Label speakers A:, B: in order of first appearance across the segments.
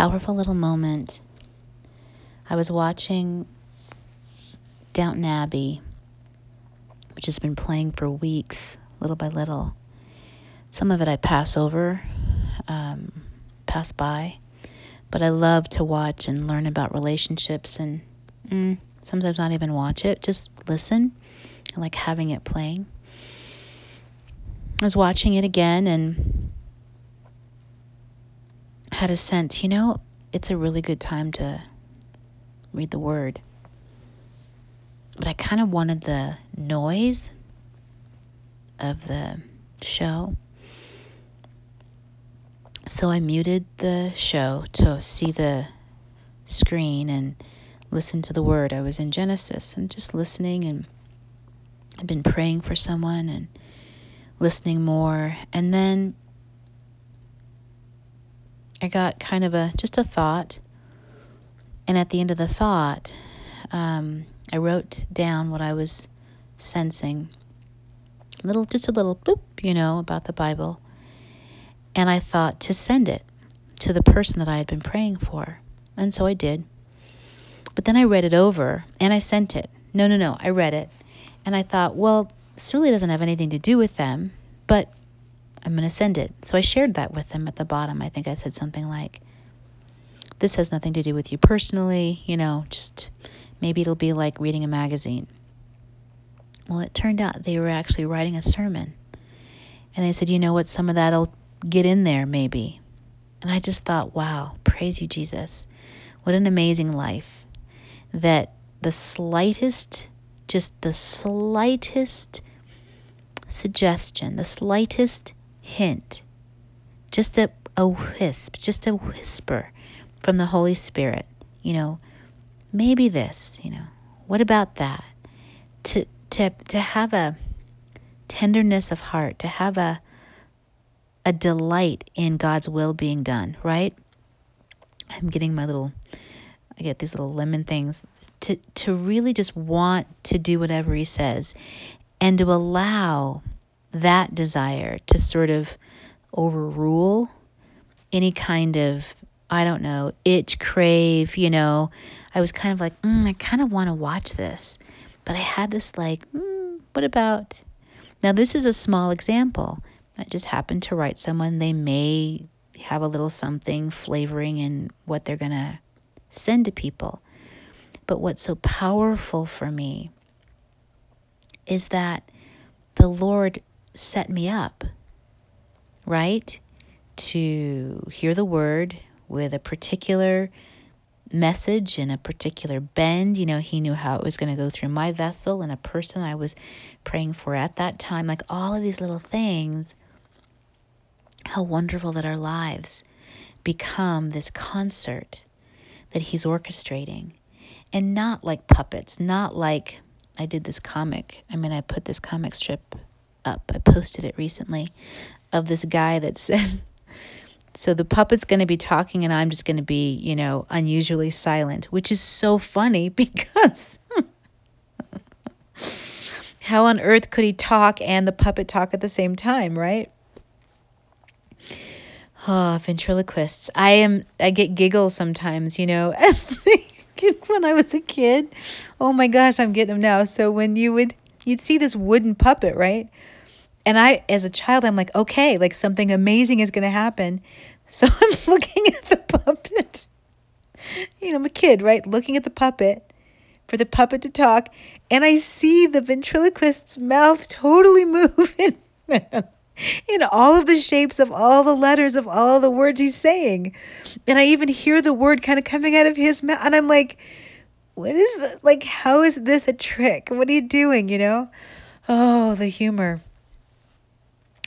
A: powerful little moment. I was watching Downton Abbey, which has been playing for weeks, little by little. Some of it I pass over, um, pass by, but I love to watch and learn about relationships and mm, sometimes not even watch it, just listen. I like having it playing. I was watching it again and had a sense, you know, it's a really good time to read the word. But I kind of wanted the noise of the show. So I muted the show to see the screen and listen to the word. I was in Genesis and just listening and I'd been praying for someone and listening more. And then I got kind of a just a thought. And at the end of the thought, um, I wrote down what I was sensing. A little, just a little boop, you know, about the Bible. And I thought to send it to the person that I had been praying for. And so I did. But then I read it over and I sent it. No, no, no, I read it. And I thought, well, this really doesn't have anything to do with them, but I'm going to send it. So I shared that with them at the bottom. I think I said something like, This has nothing to do with you personally, you know, just maybe it'll be like reading a magazine. Well, it turned out they were actually writing a sermon. And they said, You know what? Some of that'll get in there, maybe. And I just thought, Wow, praise you, Jesus. What an amazing life that the slightest, just the slightest suggestion, the slightest hint, just a, a wisp, just a whisper from the Holy Spirit, you know, maybe this, you know, what about that? To, to, to have a tenderness of heart, to have a, a delight in God's will being done, right? I'm getting my little, I get these little lemon things to, to really just want to do whatever He says and to allow that desire to sort of overrule any kind of, I don't know, itch, crave, you know. I was kind of like, mm, I kind of want to watch this. But I had this like, mm, what about? Now, this is a small example. I just happened to write someone. They may have a little something flavoring in what they're going to send to people. But what's so powerful for me is that the Lord set me up, right? To hear the word with a particular message and a particular bend. You know, He knew how it was going to go through my vessel and a person I was praying for at that time. Like all of these little things. How wonderful that our lives become this concert that He's orchestrating and not like puppets, not like I did this comic. I mean, I put this comic strip up. I posted it recently of this guy that says, so the puppet's going to be talking and I'm just going to be, you know, unusually silent, which is so funny because how on earth could he talk and the puppet talk at the same time, right? Oh, ventriloquists. I am I get giggles sometimes, you know, as when I was a kid. Oh my gosh, I'm getting them now. So when you would you'd see this wooden puppet, right? And I, as a child, I'm like, okay, like something amazing is going to happen. So I'm looking at the puppet. You know, I'm a kid, right? Looking at the puppet for the puppet to talk. And I see the ventriloquist's mouth totally move in, in all of the shapes of all the letters of all the words he's saying. And I even hear the word kind of coming out of his mouth. And I'm like, what is this? Like, how is this a trick? What are you doing, you know? Oh, the humor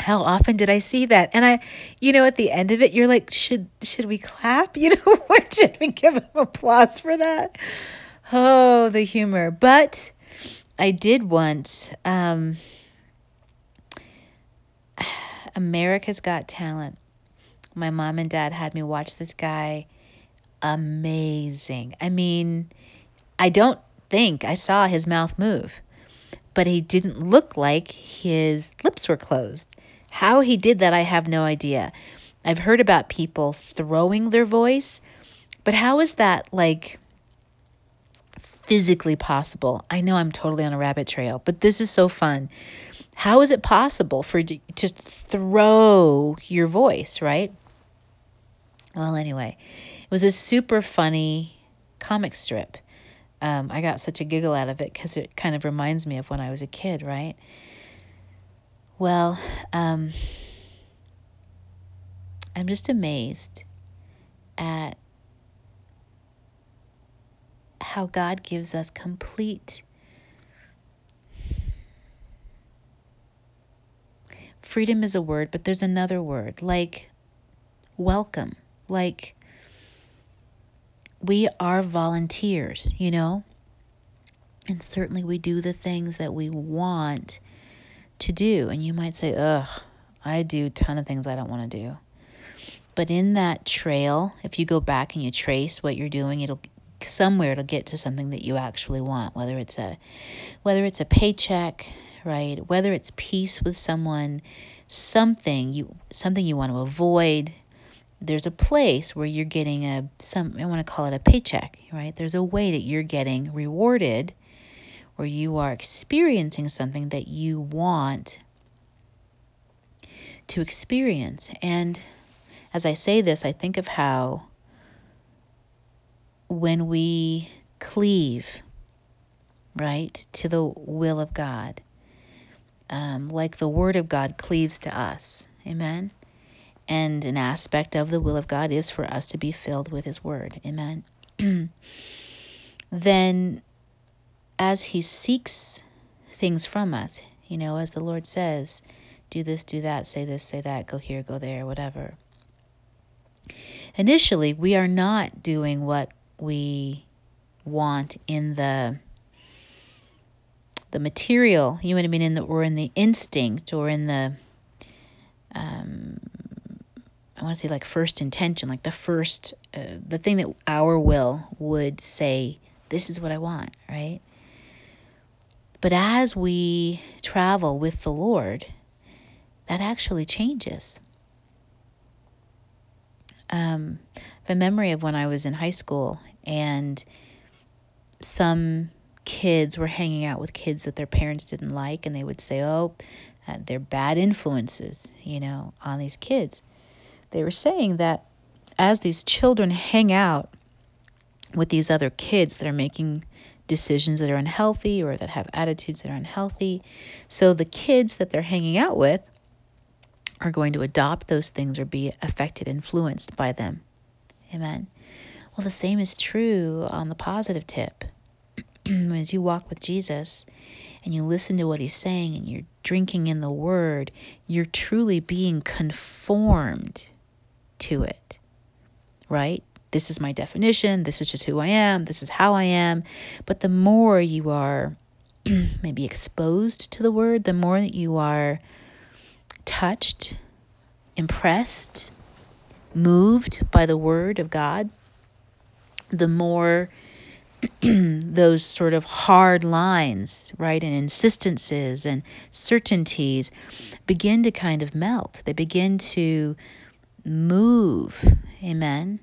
A: how often did I see that? And I, you know, at the end of it, you're like, should should we clap? You know, should we give him applause for that? Oh, the humor. But I did once. Um, America's Got Talent. My mom and dad had me watch this guy. Amazing. I mean, I don't think I saw his mouth move, but he didn't look like his lips were closed. How he did that, I have no idea. I've heard about people throwing their voice, But how is that like physically possible? I know I'm totally on a rabbit trail, but this is so fun. How is it possible for to throw your voice, right? Well, anyway, it was a super funny comic strip. Um, I got such a giggle out of it because it kind of reminds me of when I was a kid, right? Well, um, I'm just amazed at how God gives us complete freedom is a word, but there's another word like welcome, like we are volunteers, you know? And certainly we do the things that we want to do. And you might say, ugh, I do a ton of things I don't want to do. But in that trail, if you go back and you trace what you're doing, it'll somewhere it'll get to something that you actually want, whether it's a whether it's a paycheck, right? Whether it's peace with someone, something you something you want to avoid. There's a place where you're getting a some I want to call it a paycheck, right? There's a way that you're getting rewarded or you are experiencing something that you want to experience. And as I say this, I think of how when we cleave, right, to the will of God, um, like the Word of God cleaves to us. Amen. And an aspect of the will of God is for us to be filled with His Word. Amen. then as He seeks things from us, you know, as the Lord says, do this, do that, say this, say that, go here, go there, whatever. Initially, we are not doing what we want in the the material, you know what I mean, in the or in the instinct or in the um, I want to say like first intention, like the first uh, the thing that our will would say, this is what I want, right? But as we travel with the Lord, that actually changes. Um, the memory of when I was in high school and some kids were hanging out with kids that their parents didn't like, and they would say, Oh, uh, they're bad influences, you know, on these kids. They were saying that as these children hang out with these other kids that are making decisions that are unhealthy or that have attitudes that are unhealthy. So the kids that they're hanging out with are going to adopt those things or be affected, influenced by them. Amen. Well, the same is true on the positive tip. As you walk with Jesus and you listen to what he's saying and you're drinking in the word, you're truly being conformed to it, right? This is my definition, this is just who I am, this is how I am. But the more you are maybe exposed to the word, the more that you are touched, impressed, moved by the word of God, the more those sort of hard lines, right, and insistences and certainties begin to kind of melt. They begin to move. Amen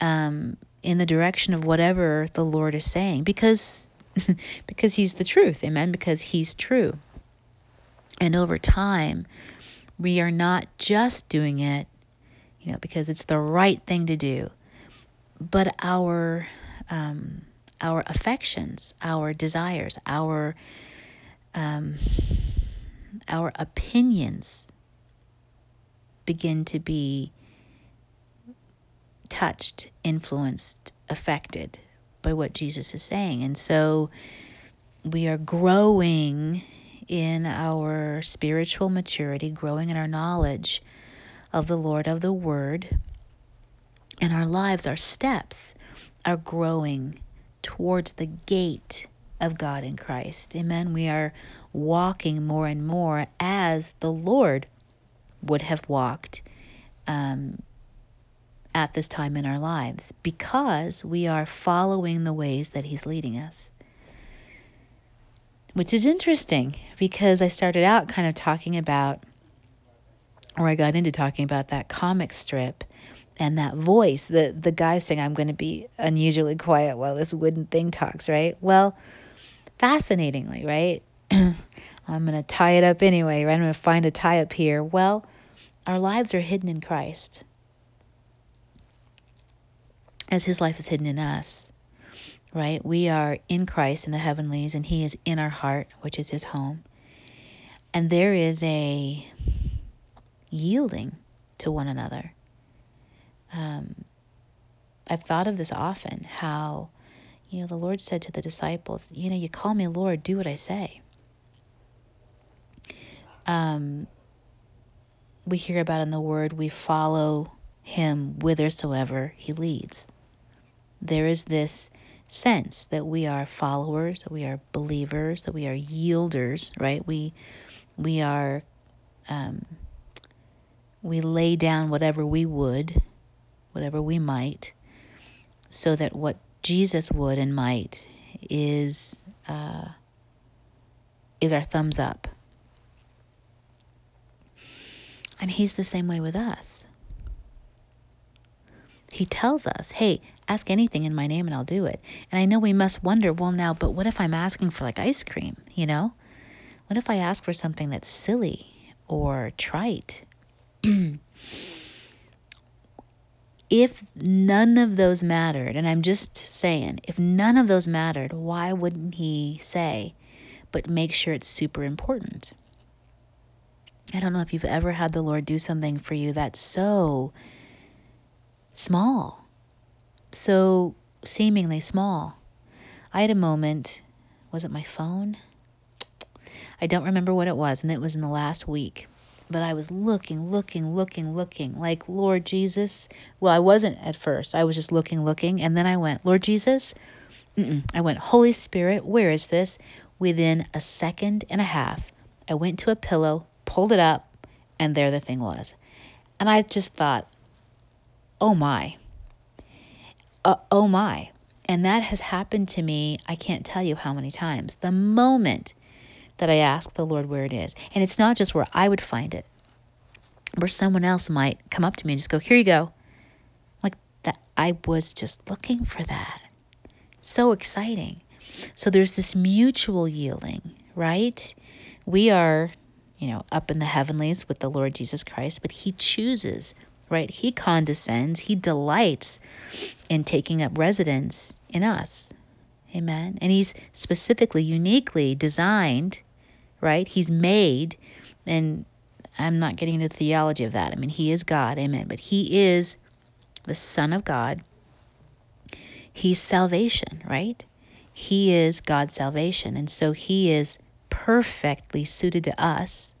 A: um, in the direction of whatever the Lord is saying because because he's the truth amen because he's true. And over time we are not just doing it you know because it's the right thing to do but our um, our affections our desires our um, our opinions begin to be touched, influenced, affected by what Jesus is saying. And so we are growing in our spiritual maturity, growing in our knowledge of the Lord, of the Word, and our lives, our steps are growing towards the gate of God in Christ. Amen. We are walking more and more as the Lord would have walked um, at this time in our lives because we are following the ways that He's leading us. Which is interesting because I started out kind of talking about, or I got into talking about that comic strip and that voice, the the guy saying, "I'm going to be unusually quiet while this wooden thing talks," right? Well, fascinatingly, right? I'm going to tie it up anyway, right? I'm going to find a tie up here. Well, our lives are hidden in Christ, as His life is hidden in us, right? We are in Christ in the heavenlies, and He is in our heart, which is His home. And there is a yielding to one another um, I've thought of this often how, you know, the Lord said to the disciples, You know, you call me Lord, do what I say. Um, we hear about in the Word, we follow him whithersoever he leads. There is this sense that we are followers, that we are believers, that we are yielders, right? We we are um, we lay down whatever we would whatever we might, so that what Jesus would and might is uh, is our thumbs up. And he's the same way with us. He tells us, hey, ask anything in my name and I'll do it. And I know we must wonder, well, now, but what if I'm asking for like ice cream, you know? What if I ask for something that's silly or trite? if none of those mattered, and I'm just saying, if none of those mattered, why wouldn't he say, but make sure it's super important? I don't know if you've ever had the Lord do something for you that's so small, so seemingly small. I had a moment, was it my phone? I don't remember what it was, and it was in the last week but I was looking, looking, looking, looking, like, Lord Jesus. Well, I wasn't at first. I was just looking, looking. And then I went, Lord Jesus. Mm-mm. I went, Holy Spirit, where is this? Within a second and a half, I went to a pillow, pulled it up, and there the thing was. And I just thought, oh my. Uh, oh my. And that has happened to me, I can't tell you how many times. The moment that I ask the Lord where it is. And it's not just where I would find it, where someone else might come up to me and just go, Here you go. Like that, I was just looking for that. So exciting. So there's this mutual yielding, right? We are, you know, up in the heavenlies with the Lord Jesus Christ, but He chooses, right? He condescends, He delights in taking up residence in us. Amen. And He's specifically, uniquely designed right? He's made, and I'm not getting into the theology of that. I mean, He is God, amen. But He is the Son of God. He's salvation, right? He is God's salvation. And so He is perfectly suited to us.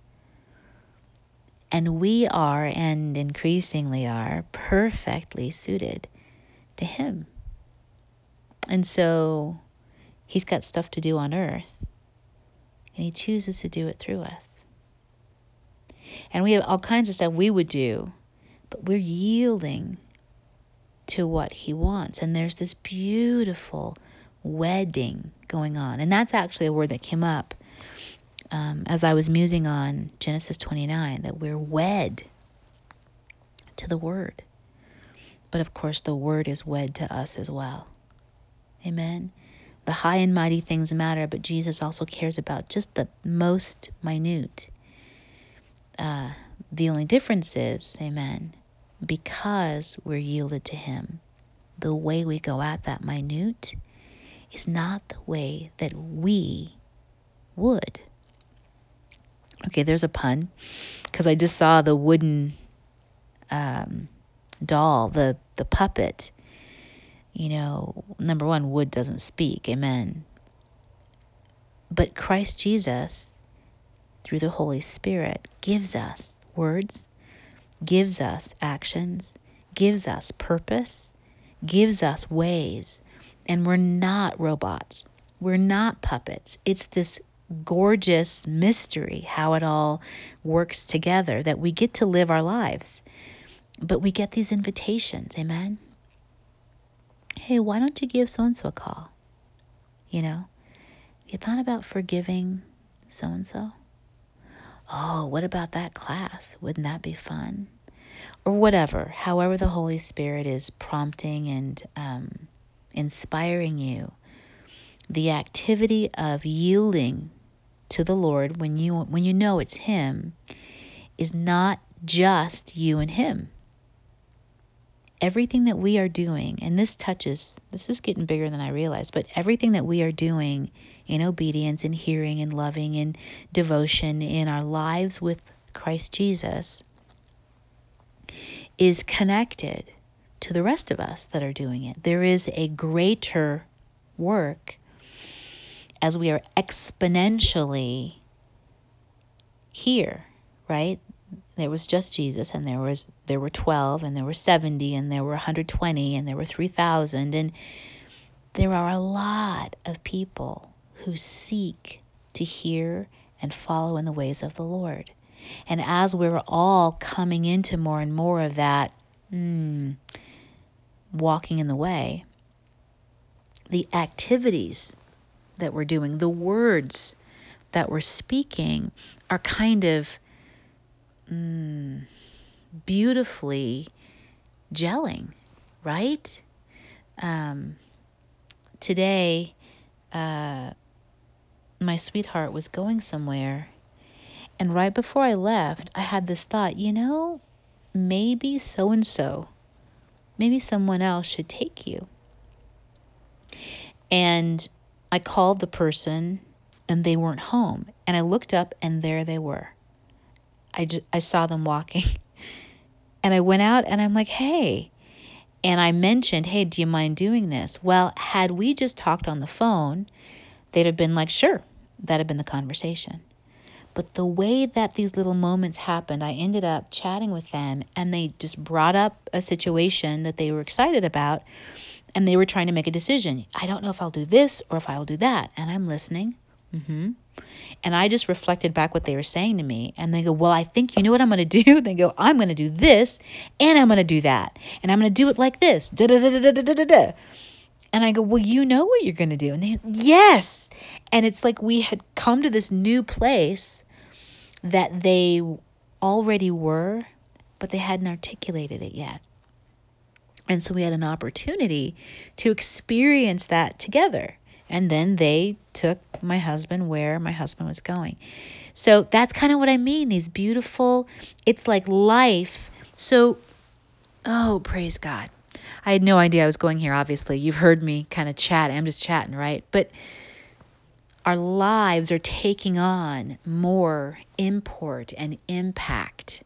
A: And we are, and increasingly are, perfectly suited to Him. And so He's got stuff to do on earth and He chooses to do it through us. And we have all kinds of stuff we would do, but we're yielding to what He wants. And there's this beautiful wedding going on. And that's actually a word that came up um, as I was musing on Genesis 29 that we're wed to the Word. But of course, the Word is wed to us as well. Amen. The high and mighty things matter, but Jesus also cares about just the most minute. Uh, the only difference is, amen, because we're yielded to Him, the way we go at that minute is not the way that we would. Okay, there's a pun because I just saw the wooden um, doll, the the puppet you know, number one, wood doesn't speak. Amen. But Christ Jesus, through the Holy Spirit, gives us words, gives us actions, gives us purpose, gives us ways. And we're not robots. We're not puppets. It's this gorgeous mystery how it all works together that we get to live our lives. But we get these invitations. Amen hey, why don't you give so and so a call? You know, you thought about forgiving so and so? Oh, what about that class? Wouldn't that be fun? or whatever, however, the Holy Spirit is prompting and um, inspiring you, the activity of yielding to the Lord when you when you know it's him is not just you and him. Everything that we are doing, and this touches, this is getting bigger than I realized, but everything that we are doing in obedience and hearing and loving and devotion in our lives with Christ Jesus is connected to the rest of us that are doing it. There is a greater work as we are exponentially here, right? There was just Jesus and there was there were 12 and there were 70 and there were 120 and there were 3000 and there are a lot of people who seek to hear and follow in the ways of the Lord. And as we're all coming into more and more of that mm, walking in the way, the activities that we're doing, the words that we're speaking are kind of mm, beautifully gelling, right? Um, today, uh, my sweetheart was going somewhere, and right before I left, I had this thought you know, maybe so and so, maybe someone else should take you. And I called the person and they weren't home. And I looked up and there they were. I, just, I saw them walking. and I went out and I'm like, hey. And I mentioned, hey, do you mind doing this? Well, had we just talked on the phone, they'd have been like, sure. That had been the conversation. But the way that these little moments happened, I ended up chatting with them and they just brought up a situation that they were excited about and they were trying to make a decision. I don't know if I'll do this or if I'll do that. And I'm listening. Mm-hmm. And I just reflected back what they were saying to me. And they go, Well, I think you know what I'm going to do? They go, I'm going to do this and I'm going to do that. And I'm going to do it like this. Da, da, da, da, da, da, da. And I go, Well, you know what you're going to do. And they, Yes. And it's like we had come to this new place that they already were, but they hadn't articulated it yet. And so we had an opportunity to experience that together. And then they took my husband where my husband was going. So that's kind of what I mean. These beautiful, it's like life. So, oh, praise God. I had no idea I was going here, obviously. You've heard me kind of chat. I'm just chatting, right? But our lives are taking on more import and impact.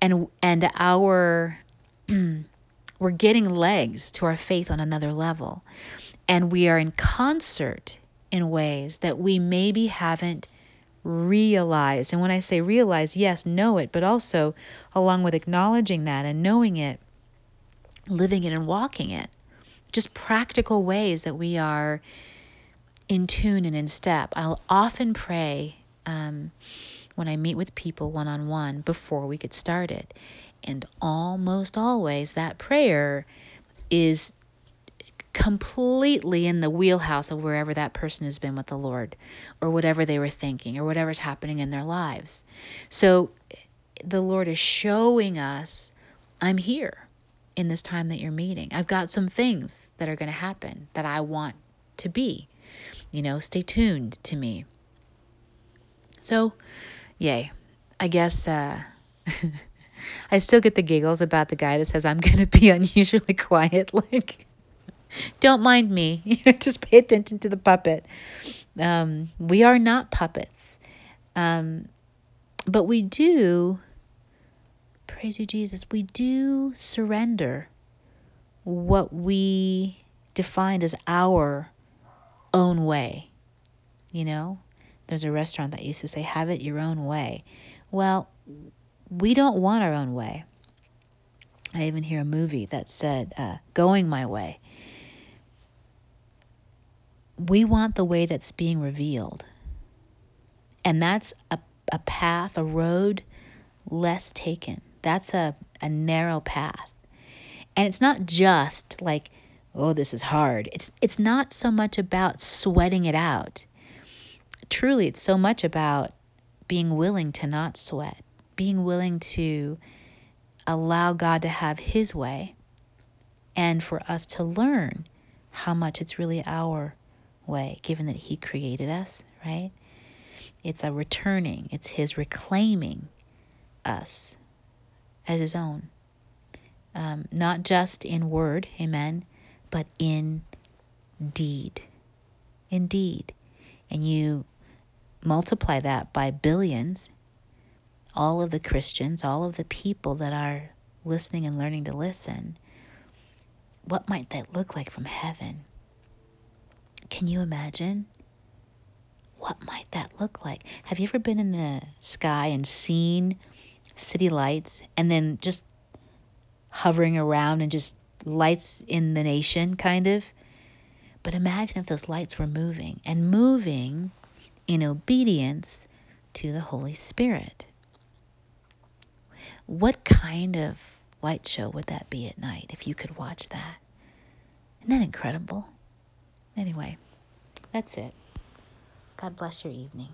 A: And, and our we're getting legs to our faith on another level. And we are in concert in ways that we maybe haven't realized. And when I say realize, yes, know it, but also along with acknowledging that and knowing it, living it and walking it. Just practical ways that we are in tune and in step. I'll often pray um, when I meet with people one on one before we get started. And almost always that prayer is completely in the wheelhouse of wherever that person has been with the Lord or whatever they were thinking or whatever's happening in their lives. So the Lord is showing us, I'm here in this time that you're meeting. I've got some things that are going to happen that I want to be. You know, stay tuned to me. So, yay. I guess uh, I still get the giggles about the guy that says I'm going to be unusually quiet. Like, don't mind me. You know, just pay attention to the puppet. Um, we are not puppets, um, but we do. Praise you, Jesus. We do surrender what we defined as our own way. You know, there's a restaurant that used to say, have it your own way. Well, we don't want our own way. I even hear a movie that said, uh, going my way. We want the way that's being revealed. And that's a, a path, a road less taken. That's a, a narrow path. And it's not just like, oh, this is hard. It's, it's not so much about sweating it out. Truly, it's so much about being willing to not sweat being willing to allow God to have His way and for us to learn how much it's really our way, given that He created us, right? It's a returning, it's His reclaiming us as His own. Um, not just in word, amen, but in deed. Indeed. And you multiply that by billions, all of the Christians, all of the people that are listening and learning to listen, what might that look like from heaven? Can you imagine? What might that look like? Have you ever been in the sky and seen city lights and then just hovering around and just lights in the nation, kind of? But imagine if those lights were moving and moving in obedience to the Holy Spirit. What kind of light show would that be at night if you could watch that? Isn't that incredible? Anyway, that's it. God bless your evening.